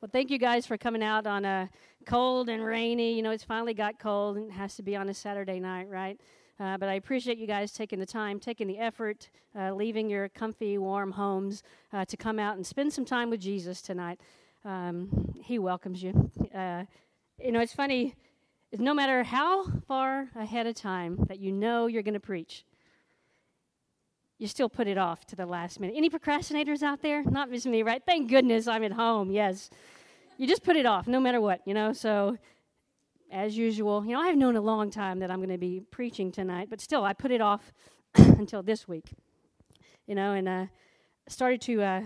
Well, thank you guys for coming out on a cold and rainy. You know, it's finally got cold and it has to be on a Saturday night, right? Uh, but I appreciate you guys taking the time, taking the effort, uh, leaving your comfy, warm homes uh, to come out and spend some time with Jesus tonight. Um, he welcomes you. Uh, you know, it's funny, no matter how far ahead of time that you know you're going to preach, you still put it off to the last minute. Any procrastinators out there? Not just me, right? Thank goodness I'm at home. Yes. You just put it off no matter what, you know? So, as usual, you know, I've known a long time that I'm going to be preaching tonight, but still, I put it off until this week, you know, and uh, started to uh,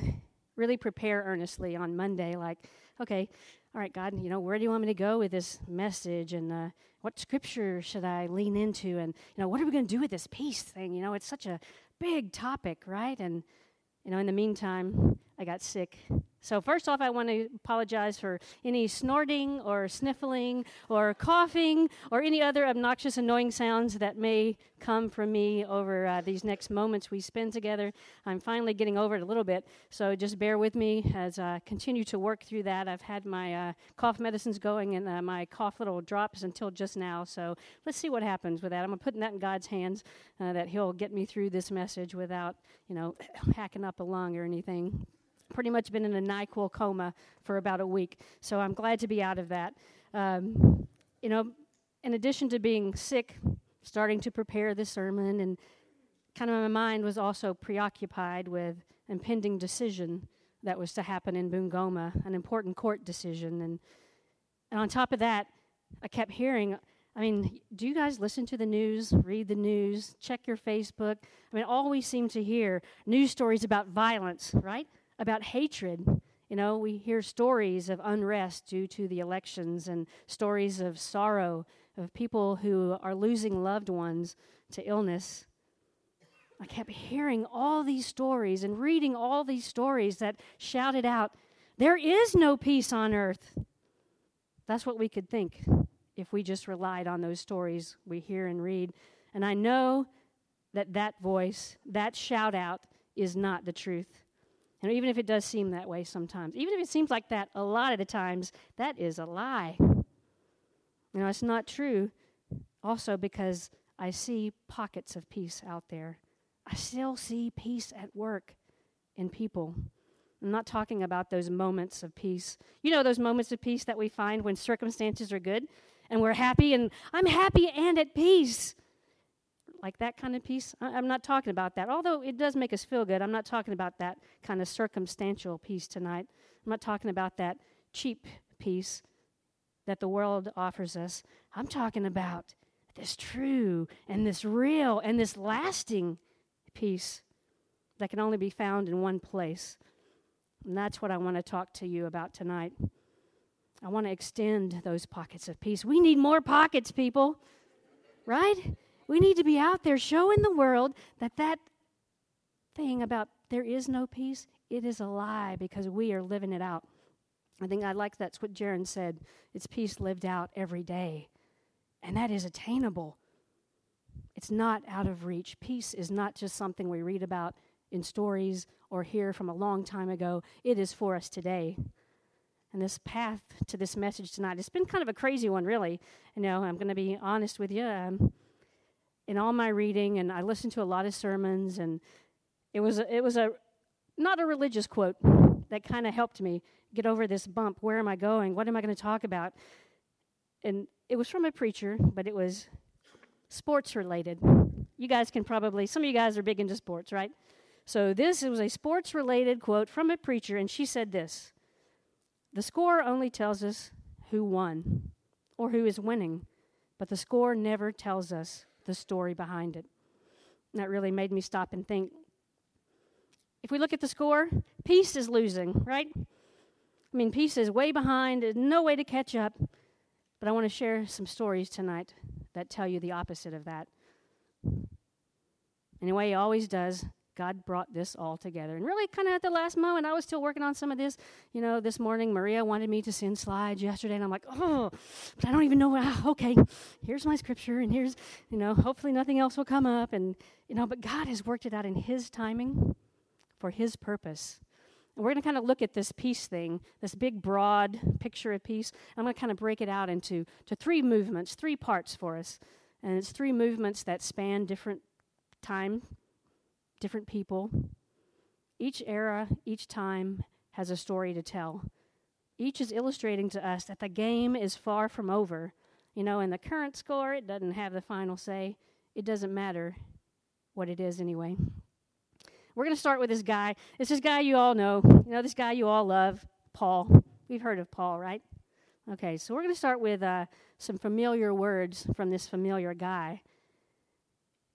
really prepare earnestly on Monday, like, okay, all right, God, you know, where do you want me to go with this message? And uh, what scripture should I lean into? And, you know, what are we going to do with this peace thing? You know, it's such a big topic, right? And, you know, in the meantime, I got sick so, first off, I want to apologize for any snorting or sniffling or coughing or any other obnoxious, annoying sounds that may come from me over uh, these next moments we spend together. I'm finally getting over it a little bit, so just bear with me as I continue to work through that. I've had my uh, cough medicines going and uh, my cough little drops until just now, so let's see what happens with that. I'm putting that in God's hands uh, that He'll get me through this message without, you know, hacking up a lung or anything pretty much been in a NyQuil coma for about a week. So I'm glad to be out of that. Um, you know, in addition to being sick, starting to prepare the sermon, and kind of my mind was also preoccupied with impending decision that was to happen in Bungoma, an important court decision. And, and on top of that, I kept hearing, I mean, do you guys listen to the news, read the news, check your Facebook? I mean, all we seem to hear news stories about violence, right? About hatred. You know, we hear stories of unrest due to the elections and stories of sorrow of people who are losing loved ones to illness. I kept hearing all these stories and reading all these stories that shouted out, There is no peace on earth. That's what we could think if we just relied on those stories we hear and read. And I know that that voice, that shout out, is not the truth. And even if it does seem that way sometimes, even if it seems like that a lot of the times, that is a lie. You know, it's not true also because I see pockets of peace out there. I still see peace at work in people. I'm not talking about those moments of peace. You know, those moments of peace that we find when circumstances are good and we're happy, and I'm happy and at peace like that kind of peace. I, am not talking about that. Although it does make us feel good, I'm not talking about that kind of circumstantial peace tonight. I'm not talking about that cheap peace that the world offers us. I'm talking about this true and this real and this lasting peace that can only be found in one place. And that's what I want to talk to you about tonight. I want to extend those pockets of peace. We need more pockets, people, right? We need to be out there showing the world that that thing about there is no peace, it is a lie because we are living it out. I think I like that's what Jaron said. It's peace lived out every day. And that is attainable. It's not out of reach. Peace is not just something we read about in stories or hear from a long time ago. It is for us today. And this path to this message tonight, it's been kind of a crazy one, really. You know, I'm going to be honest with you. In all my reading, and I listened to a lot of sermons, and it was a, it was a not a religious quote that kind of helped me get over this bump. Where am I going? What am I going to talk about? And it was from a preacher, but it was sports related. You guys can probably some of you guys are big into sports, right? So this was a sports related quote from a preacher, and she said this: "The score only tells us who won or who is winning, but the score never tells us the story behind it. And that really made me stop and think. If we look at the score, peace is losing, right? I mean, peace is way behind, there's no way to catch up. But I want to share some stories tonight that tell you the opposite of that. Anyway, he always does. God brought this all together. And really, kind of at the last moment, I was still working on some of this. You know, this morning, Maria wanted me to send slides yesterday, and I'm like, oh, but I don't even know. Ah, okay, here's my scripture, and here's, you know, hopefully nothing else will come up. And, you know, but God has worked it out in His timing for His purpose. And we're going to kind of look at this peace thing, this big, broad picture of peace. I'm going to kind of break it out into to three movements, three parts for us. And it's three movements that span different time, different people. Each era, each time has a story to tell. Each is illustrating to us that the game is far from over. You know, in the current score, it doesn't have the final say. It doesn't matter what it is anyway. We're going to start with this guy. It's this guy you all know. You know, this guy you all love, Paul. We've heard of Paul, right? Okay, so we're going to start with uh, some familiar words from this familiar guy.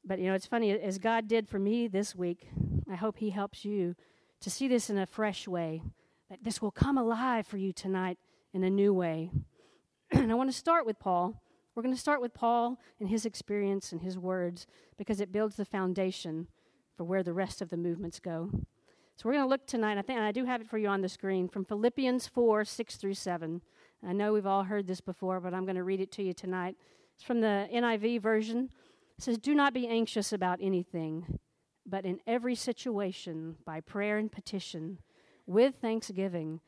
But, you know, it's funny, as God did for me this week, I hope He helps you to see this in a fresh way, that this will come alive for you tonight in a new way. and I want to start with Paul. We're going to start with Paul and his experience and his words because it builds the foundation for where the rest of the movements go. So we're going to look tonight, I think, I do have it for you on the screen, from Philippians 4 6 through 7. I know we've all heard this before, but I'm going to read it to you tonight. It's from the NIV version. It says, Do not be anxious about anything, but in every situation, by prayer and petition, with thanksgiving,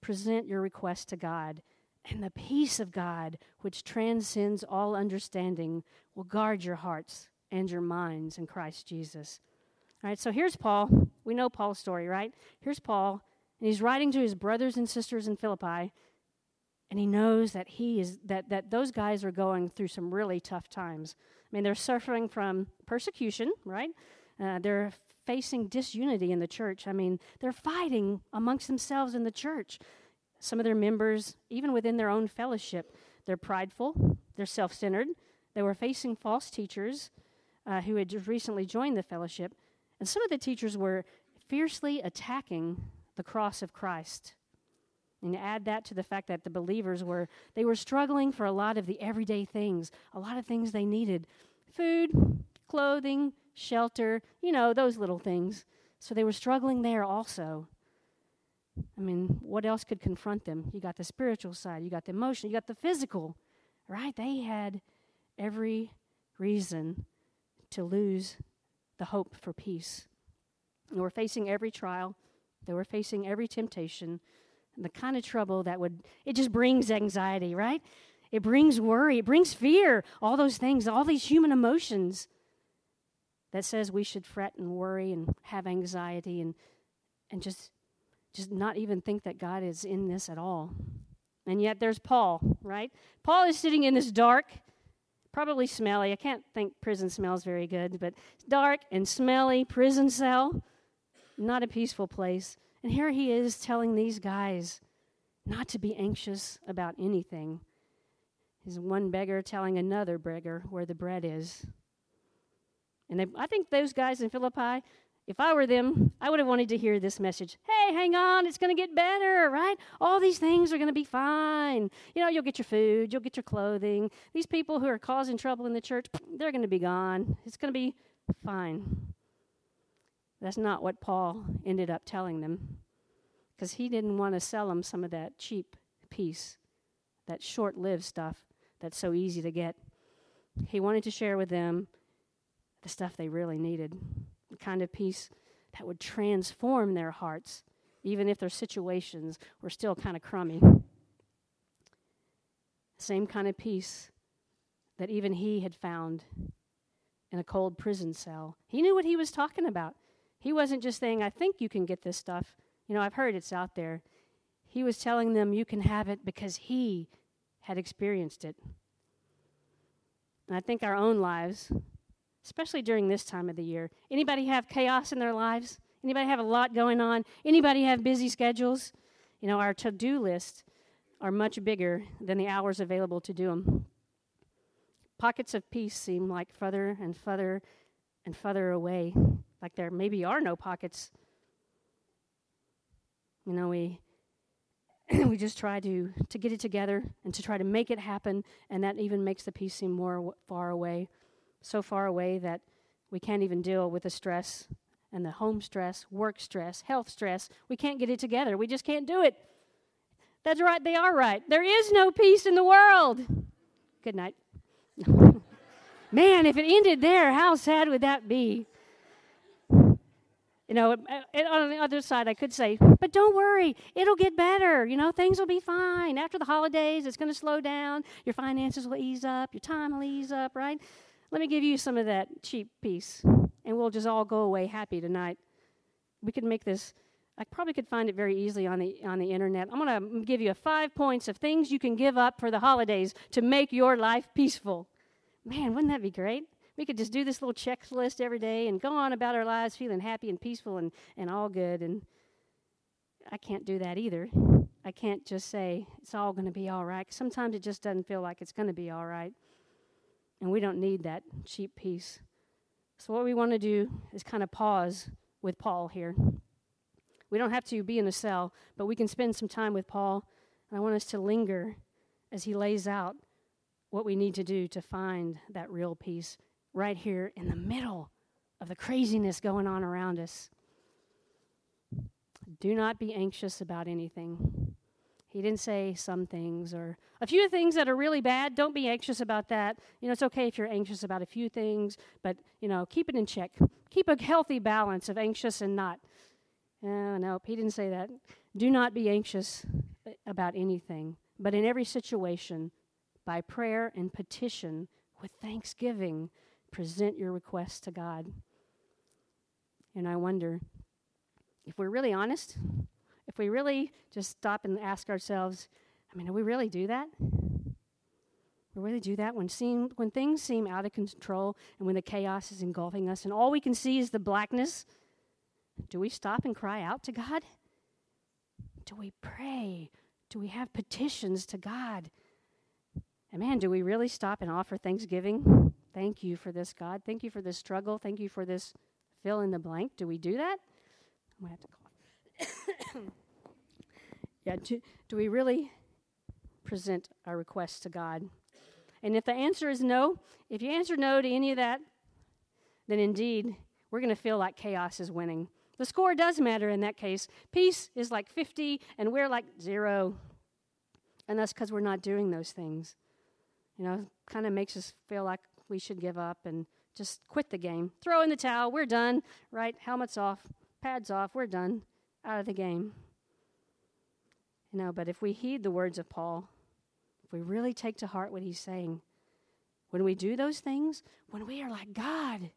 present your request to God. And the peace of God, which transcends all understanding, will guard your hearts and your minds in Christ Jesus. All right, so here's Paul. We know Paul's story, right? Here's Paul, and he's writing to his brothers and sisters in Philippi, and he knows that he is that that those guys are going through some really tough times. I mean, they're suffering from persecution, right? Uh, they're facing disunity in the church. I mean, they're fighting amongst themselves in the church. Some of their members, even within their own fellowship, they're prideful, they're self centered. They were facing false teachers uh, who had just recently joined the fellowship. And some of the teachers were fiercely attacking the cross of Christ. And add that to the fact that the believers were they were struggling for a lot of the everyday things, a lot of things they needed. Food, clothing, shelter, you know, those little things. So they were struggling there also. I mean, what else could confront them? You got the spiritual side, you got the emotional, you got the physical, right? They had every reason to lose the hope for peace. They were facing every trial, they were facing every temptation, the kind of trouble that would, it just brings anxiety, right? It brings worry, it brings fear, all those things, all these human emotions that says we should fret and worry and have anxiety and, and just, just not even think that God is in this at all. And yet there's Paul, right? Paul is sitting in this dark, probably smelly. I can't think prison smells very good, but dark and smelly prison cell, not a peaceful place. And here he is telling these guys not to be anxious about anything. Is one beggar telling another beggar where the bread is. And they, I think those guys in Philippi, if I were them, I would have wanted to hear this message. Hey, hang on, it's going to get better, right? All these things are going to be fine. You know, you'll get your food, you'll get your clothing. These people who are causing trouble in the church, they're going to be gone. It's going to be fine. That's not what Paul ended up telling them because he didn't want to sell them some of that cheap peace, that short lived stuff that's so easy to get. He wanted to share with them the stuff they really needed, the kind of peace that would transform their hearts, even if their situations were still kind of crummy. Same kind of peace that even he had found in a cold prison cell. He knew what he was talking about. He wasn't just saying, I think you can get this stuff. You know, I've heard it's out there. He was telling them you can have it because he had experienced it. And I think our own lives, especially during this time of the year, anybody have chaos in their lives? Anybody have a lot going on? Anybody have busy schedules? You know, our to-do lists are much bigger than the hours available to do them. Pockets of peace seem like further and further and further away like there maybe are no pockets. You know, we we just try to to get it together and to try to make it happen, and that even makes the peace seem more w- far away, so far away that we can't even deal with the stress and the home stress, work stress, health stress. We can't get it together. We just can't do it. That's right. They are right. There is no peace in the world. Good night. Man, if it ended there, how sad would that be? You know, on the other side, I could say, but don't worry, it'll get better. You know, things will be fine. After the holidays, it's going to slow down. Your finances will ease up. Your time will ease up, right? Let me give you some of that cheap peace, and we'll just all go away happy tonight. We could make this. I probably could find it very easily on the on the internet. I'm going to give you five points of things you can give up for the holidays to make your life peaceful. Man, wouldn't that be great? We could just do this little checklist every day and go on about our lives feeling happy and peaceful and, and all good. And I can't do that either. I can't just say it's all going to be all right. Sometimes it just doesn't feel like it's going to be all right. And we don't need that cheap peace. So, what we want to do is kind of pause with Paul here. We don't have to be in a cell, but we can spend some time with Paul. And I want us to linger as he lays out what we need to do to find that real peace right here in the middle of the craziness going on around us. Do not be anxious about anything. He didn't say some things or a few things that are really bad. Don't be anxious about that. You know, it's okay if you're anxious about a few things, but, you know, keep it in check. Keep a healthy balance of anxious and not. Oh, nope, he didn't say that. Do not be anxious about anything, but in every situation, by prayer and petition, with thanksgiving, present your requests to God. And I wonder if we're really honest, if we really just stop and ask ourselves, I mean, do we really do that? We really do that when, seem, when things seem out of control and when the chaos is engulfing us and all we can see is the blackness? Do we stop and cry out to God? Do we pray? Do we have petitions to God? And man, do we really stop and offer thanksgiving? Thank you for this, God. Thank you for this struggle. Thank you for this fill in the blank. Do we do that? I'm going to have to cough. yeah, do, do we really present our requests to God? And if the answer is no, if you answer no to any of that, then indeed we're going to feel like chaos is winning. The score does matter in that case. Peace is like 50, and we're like zero. And that's because we're not doing those things. You know, it kind of makes us feel like we should give up and just quit the game. Throw in the towel. We're done, right? Helmets off, pads off. We're done. Out of the game. You know, but if we heed the words of Paul, if we really take to heart what he's saying, when we do those things, when we are like, God,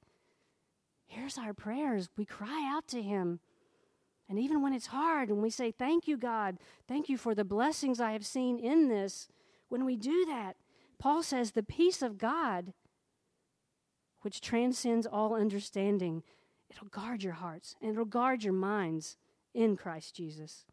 here's our prayers, we cry out to him. And even when it's hard, when we say, Thank you, God, thank you for the blessings I have seen in this, when we do that, Paul says, The peace of God which transcends all understanding. It'll guard your hearts and it'll guard your minds in Christ Jesus.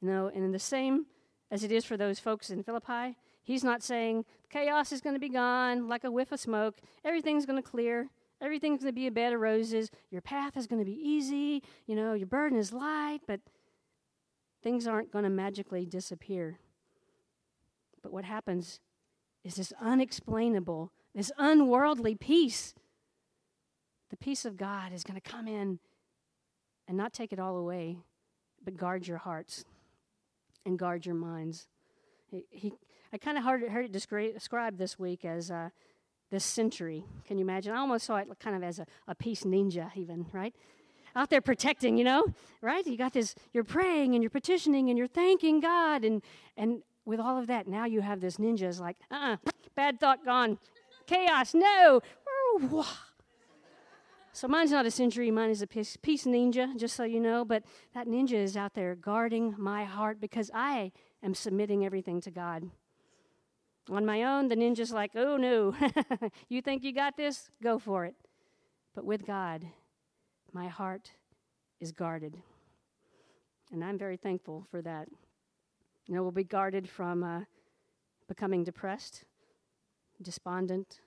You know, and in the same as it is for those folks in Philippi, he's not saying chaos is going to be gone like a whiff of smoke, everything's going to clear, everything's going to be a bed of roses, your path is going to be easy, you know, your burden is light, but things aren't going to magically disappear. But what happens is this unexplainable this unworldly peace, the peace of God is going to come in and not take it all away, but guard your hearts and guard your minds. He, he I kind of heard, heard it described this week as uh, this century. Can you imagine? I almost saw it kind of as a, a peace ninja, even, right? Out there protecting, you know, right? You got this, you're praying and you're petitioning and you're thanking God. And, and with all of that, now you have this ninja is like, uh uh-uh, bad thought gone chaos. No. So mine's not a century, mine is a peace, ninja, just so you know. But that ninja is out there guarding my heart because I am submitting everything to God. On my own, the ninja's like, oh no, you think you got this? Go for it. But with God, my heart is guarded. And I'm very thankful for that. You know, we'll be guarded from uh, becoming depressed despondent,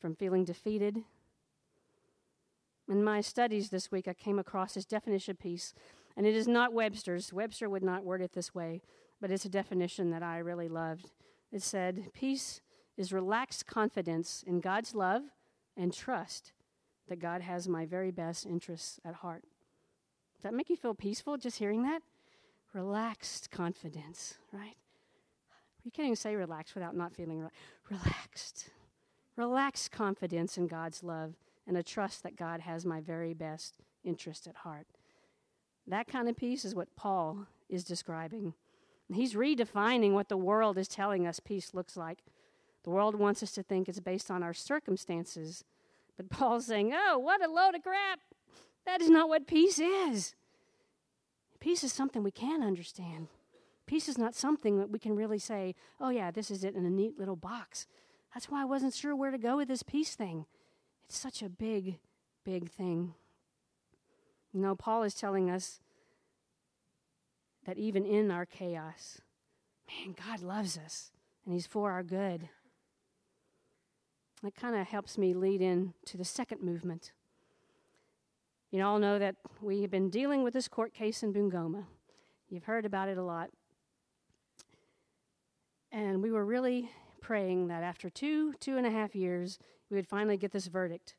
from feeling defeated. In my studies this week, I came across this definition piece, and it is not Webster's. Webster would not word it this way, but it's a definition that I really loved. It said, Peace is relaxed confidence in God's love and trust that God has my very best interests at heart. Does that make you feel peaceful just hearing that? Relaxed confidence, right? You can't even say relaxed without not feeling re- relaxed. Relaxed confidence in God's love and a trust that God has my very best interest at heart. That kind of peace is what Paul is describing. He's redefining what the world is telling us peace looks like. The world wants us to think it's based on our circumstances. But Paul's saying, oh, what a load of crap. That is not what peace is. Peace is something we can understand. Peace is not something that we can really say, oh, yeah, this is it in a neat little box. That's why I wasn't sure where to go with this peace thing. It's such a big, big thing. You know, Paul is telling us that even in our chaos, man, God loves us and He's for our good. That kind of helps me lead in to the second movement. You all know that we have been dealing with this court case in Bungoma. You've heard about it a lot. And we were really praying that after two, two and a half years, we would finally get this verdict.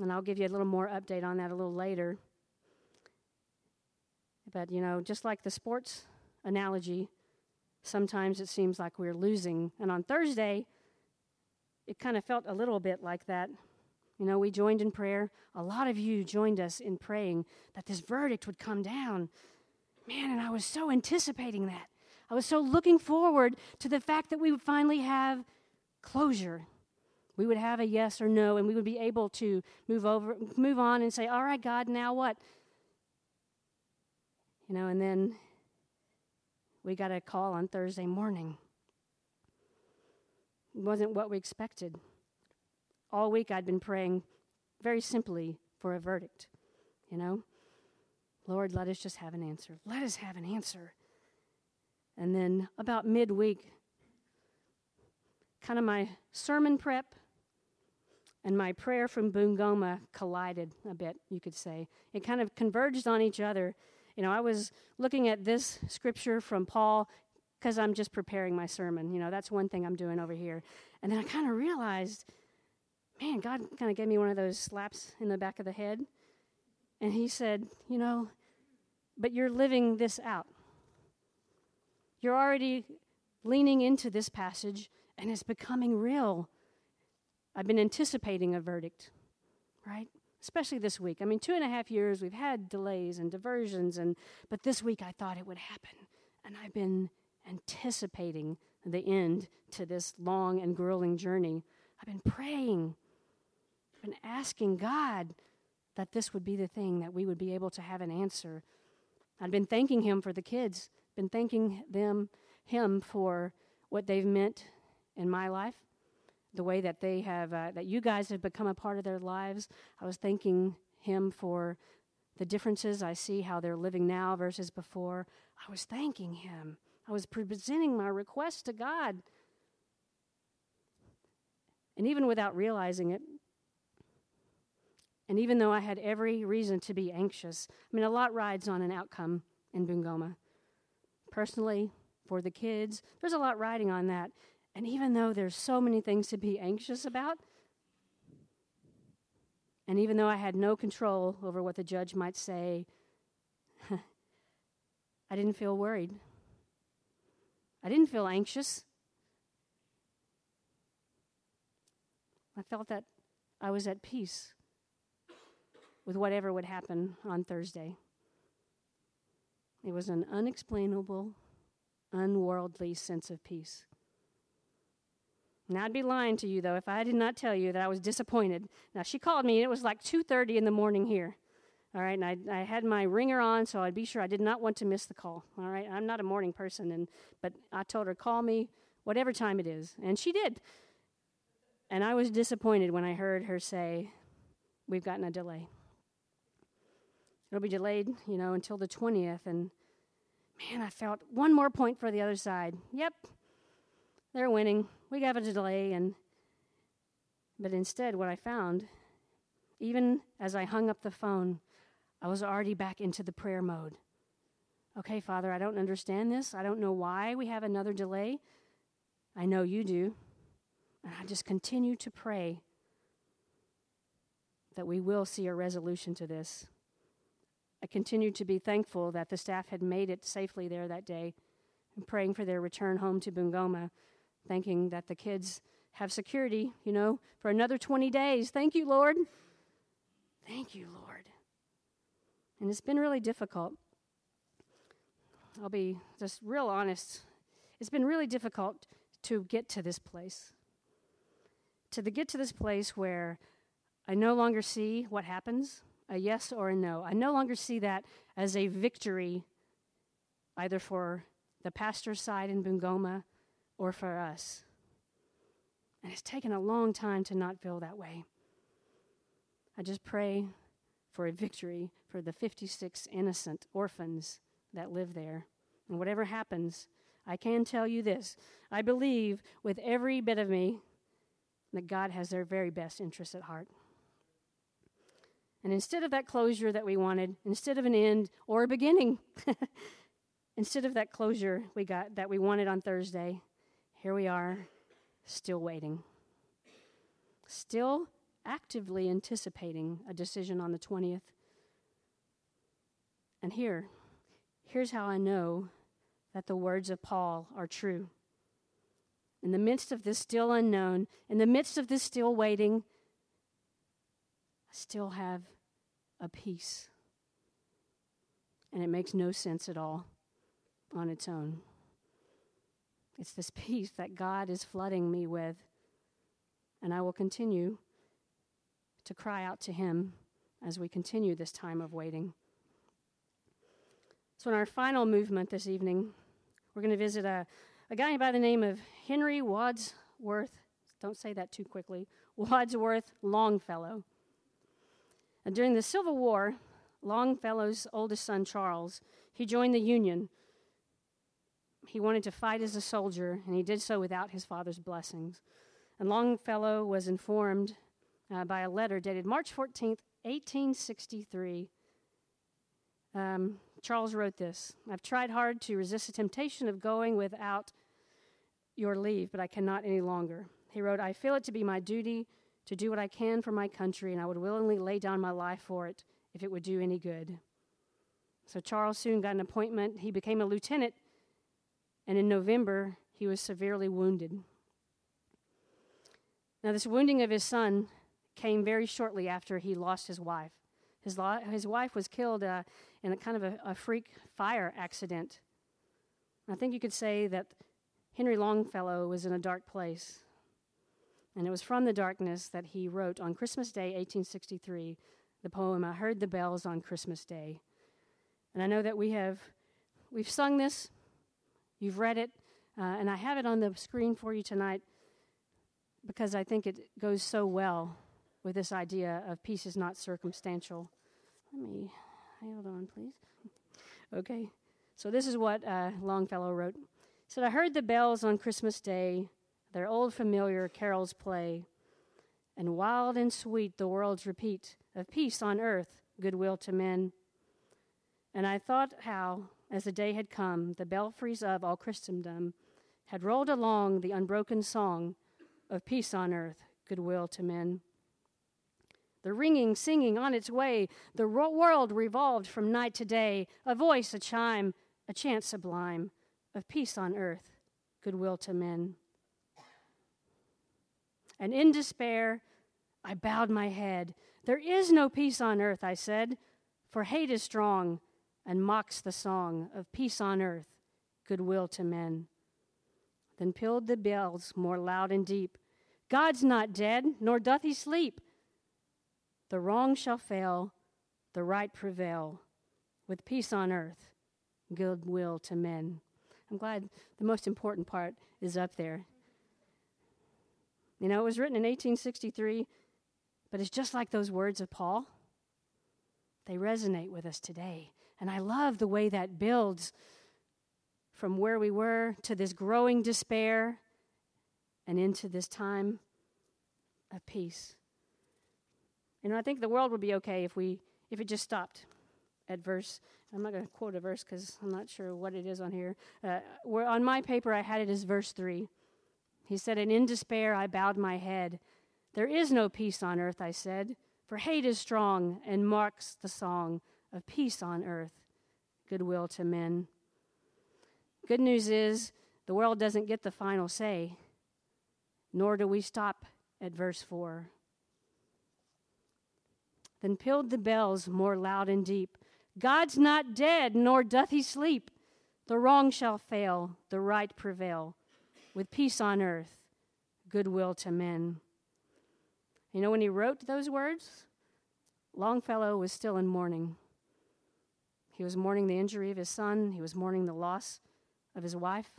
And I'll give you a little more update on that a little later. But, you know, just like the sports analogy, sometimes it seems like we're losing. And on Thursday, it kind of felt a little bit like that. You know, we joined in prayer. A lot of you joined us in praying that this verdict would come down. Man, and I was so anticipating that. I was so looking forward to the fact that we would finally have closure. We would have a yes or no, and we would be able to move over, move on, and say, "All right, God, now what?" You know, and then we got a call on Thursday morning. It wasn't what we expected. All week I'd been praying very simply for a verdict, you know? Lord, let us just have an answer. Let us have an answer. And then about midweek, kind of my sermon prep and my prayer from Bungoma collided a bit, you could say. It kind of converged on each other. You know, I was looking at this scripture from Paul because I'm just preparing my sermon. You know, that's one thing I'm doing over here. And then I kind of realized, man, God kind of gave me one of those slaps in the back of the head. And He said, you know, but you're living this out. You're already leaning into this passage and it's becoming real. I've been anticipating a verdict, right? Especially this week. I mean, two and a half years, we've had delays and diversions, and but this week I thought it would happen. And I've been anticipating the end to this long and grueling journey. I've been praying, I've been asking God that this would be the thing, that we would be able to have an answer. I've been thanking Him for the kids been thanking them, him for what they've meant in my life, the way that they have, uh, that you guys have become a part of their lives. I was thanking him for the differences I see, how they're living now versus before. I was thanking him. I was presenting my request to God. And even without realizing it, and even though I had every reason to be anxious, I mean, a lot rides on an outcome in Bungoma personally, for the kids. There's a lot riding on that. And even though there's so many things to be anxious about, and even though I had no control over what the judge might say, I didn't feel worried. I didn't feel anxious. I felt that I was at peace with whatever would happen on Thursday. It was an unexplainable, unworldly sense of peace. Now I'd be lying to you though if I did not tell you that I was disappointed. Now she called me and it was like 2:30 in the morning here. All right, and I, I had my ringer on, so I'd be sure I did not want to miss the call. All right, I'm not a morning person, and but I told her call me whatever time it is, and she did. And I was disappointed when I heard her say, "We've gotten a delay." It'll be delayed, you know, until the 20th. And man, I felt one more point for the other side. Yep, they're winning. We got a delay. And but instead, what I found, even as I hung up the phone, I was already back into the prayer mode. Okay, Father, I don't understand this. I don't know why we have another delay. I know you do. And I just continue to pray that we will see a resolution to this. I continued to be thankful that the staff had made it safely there that day and praying for their return home to Bungoma, thanking that the kids have security, you know, for another 20 days. Thank you, Lord. Thank you, Lord. And it's been really difficult. I'll be just real honest. It's been really difficult to get to this place. To the, get to this place where I no longer see what happens, a yes or a no. I no longer see that as a victory, either for the pastor's side in Bungoma or for us. And it's taken a long time to not feel that way. I just pray for a victory for the 56 innocent orphans that live there. And whatever happens, I can tell you this I believe with every bit of me that God has their very best interests at heart. And instead of that closure that we wanted, instead of an end or a beginning, instead of that closure we got that we wanted on Thursday, here we are, still waiting. Still actively anticipating a decision on the 20th. And here, here's how I know that the words of Paul are true. In the midst of this still unknown, in the midst of this still waiting, I still have a peace. And it makes no sense at all on its own. It's this peace that God is flooding me with. And I will continue to cry out to Him as we continue this time of waiting. So, in our final movement this evening, we're going to visit a, a guy by the name of Henry Wadsworth. Don't say that too quickly. Wadsworth Longfellow. And during the Civil War, Longfellow's oldest son, Charles, he joined the Union. He wanted to fight as a soldier, and he did so without his father's blessings. And Longfellow was informed uh, by a letter dated March 14th, 1863. Um, Charles wrote this I've tried hard to resist the temptation of going without your leave, but I cannot any longer. He wrote, I feel it to be my duty to do what I can for my country, and I would willingly lay down my life for it if it would do any good. So Charles soon got an appointment. He became a lieutenant, and in November, he was severely wounded. Now, this wounding of his son came very shortly after he lost his wife. His, lo- his wife was killed uh, in a kind of a, a freak fire accident. I think you could say that Henry Longfellow was in a dark place. And it was from the darkness that he wrote on Christmas Day, 1863, the poem, I Heard the Bells on Christmas Day. And I know that we have, we've sung this, you've read it, uh, and I have it on the screen for you tonight because I think it goes so well with this idea of peace is not circumstantial. Let me, hold on, please. Okay, so this is what uh, Longfellow wrote. He said, I heard the bells on Christmas Day their old familiar carols play, and wild and sweet the worlds repeat of peace on earth, goodwill to men. And I thought how, as the day had come, the belfries of all Christendom had rolled along the unbroken song of peace on earth, goodwill to men. The ringing, singing on its way, the world revolved from night to day, a voice, a chime, a chant sublime of peace on earth, goodwill to men. And in despair, I bowed my head. There is no peace on earth, I said, for hate is strong and mocks the song of peace on earth, goodwill to men. Then pealed the bells more loud and deep God's not dead, nor doth he sleep. The wrong shall fail, the right prevail, with peace on earth, goodwill to men. I'm glad the most important part is up there. You know, it was written in 1863, but it's just like those words of Paul. They resonate with us today. And I love the way that builds from where we were to this growing despair and into this time of peace. You know, I think the world would be okay if we if it just stopped at verse. I'm not going to quote a verse because I'm not sure what it is on here. Uh, where on my paper I had it as verse three. He said, And in despair I bowed my head. There is no peace on earth, I said, for hate is strong and marks the song of peace on earth, goodwill to men. Good news is the world doesn't get the final say. nor do we stop at verse 4. Then pealed the bells more loud and deep. God's not dead, nor doth he sleep. The wrong shall fail, the right prevail, with peace on earth, goodwill to men. You know, when he wrote those words, Longfellow was still in mourning. He was mourning the injury of his son, he was mourning the loss of his wife.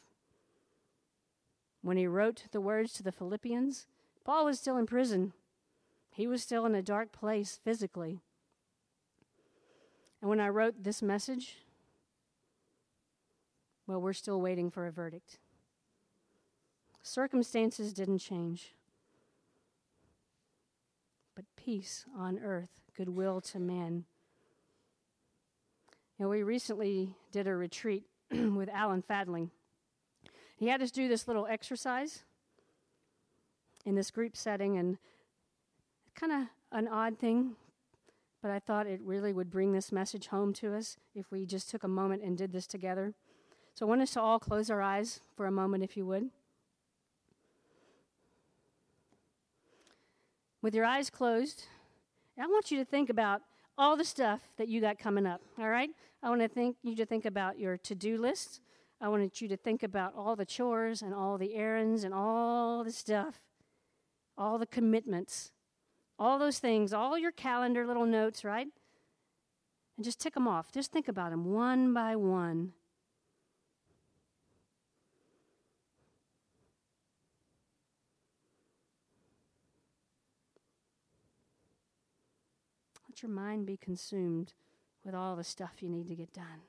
When he wrote the words to the Philippians, Paul was still in prison. He was still in a dark place physically. And when I wrote this message, well, we're still waiting for a verdict. Circumstances didn't change, but peace on earth, goodwill to men. You know, we recently did a retreat with Alan Fadling. He had us do this little exercise in this group setting, and kind of an odd thing, but I thought it really would bring this message home to us if we just took a moment and did this together. So I want us to all close our eyes for a moment, if you would. With your eyes closed, I want you to think about all the stuff that you got coming up, all right? I want to think you to think about your to-do list. I want you to think about all the chores and all the errands and all the stuff, all the commitments, all those things, all your calendar little notes, right? And just tick them off. Just think about them one by one. Let your mind be consumed with all the stuff you need to get done.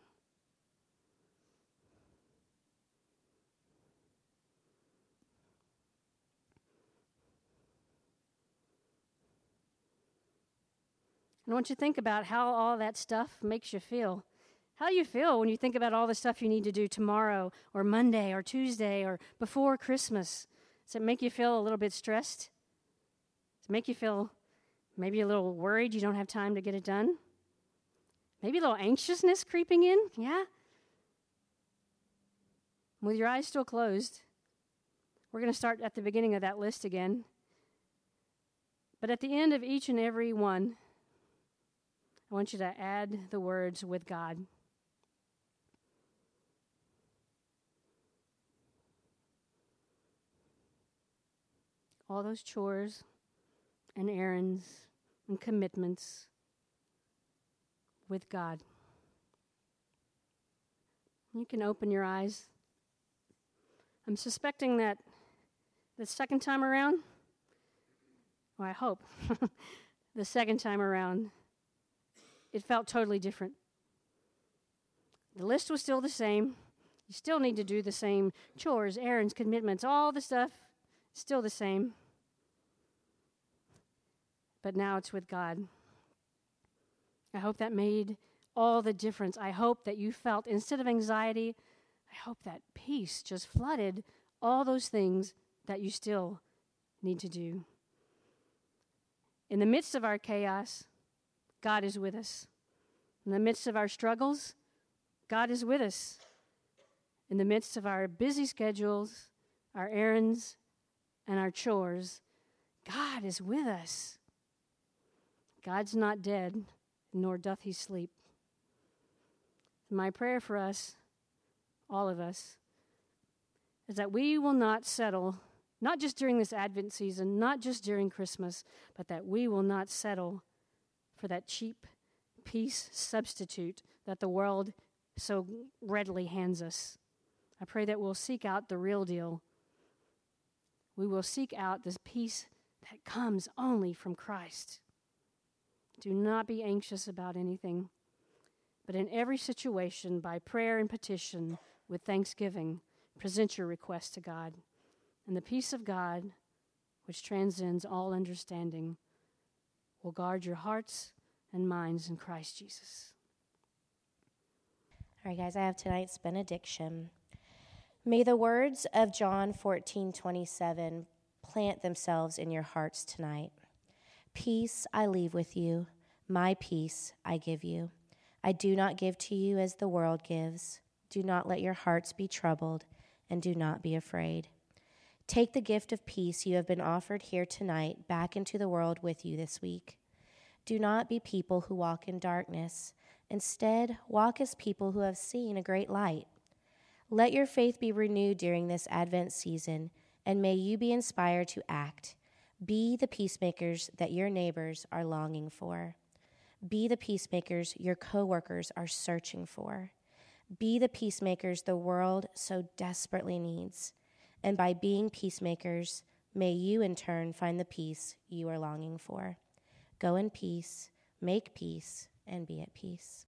I want you to think about how all that stuff makes you feel. How you feel when you think about all the stuff you need to do tomorrow or Monday or Tuesday or before Christmas? Does it make you feel a little bit stressed? Does it make you feel maybe a little worried you don't have time to get it done? Maybe a little anxiousness creeping in? Yeah? With your eyes still closed, we're going to start at the beginning of that list again. But at the end of each and every one, I want you to add the words with God. All those chores and errands and commitments with God. You can open your eyes. I'm suspecting that the second time around, well, I hope, the second time around, it felt totally different. The list was still the same. You still need to do the same chores, errands, commitments, all the stuff, still the same. But now it's with God. I hope that made all the difference. I hope that you felt, instead of anxiety, I hope that peace just flooded all those things that you still need to do. In the midst of our chaos, God is with us. In the midst of our struggles, God is with us. In the midst of our busy schedules, our errands, and our chores, God is with us. God's not dead, nor doth he sleep. My prayer for us, all of us, is that we will not settle, not just during this Advent season, not just during Christmas, but that we will not settle for that cheap peace substitute that the world so readily hands us. I pray that we'll seek out the real deal. We will seek out this peace that comes only from Christ. Do not be anxious about anything, but in every situation, by prayer and petition, with thanksgiving, present your request to God. And the peace of God, which transcends all understanding, will guard your hearts and minds in Christ Jesus. All right, guys, I have tonight's benediction. May the words of John 14 27 plant themselves in your hearts tonight. Peace I leave with you, my peace I give you. I do not give to you as the world gives. Do not let your hearts be troubled, and do not be afraid. Take the gift of peace you have been offered here tonight back into the world with you this week. Do not be people who walk in darkness. Instead, walk as people who have seen a great light. Let your faith be renewed during this Advent season, and may you be inspired to act. Be the peacemakers that your neighbors are longing for. Be the peacemakers your coworkers are searching for. Be the peacemakers the world so desperately needs. And by being peacemakers, may you in turn find the peace you are longing for. Go in peace, make peace, and be at peace.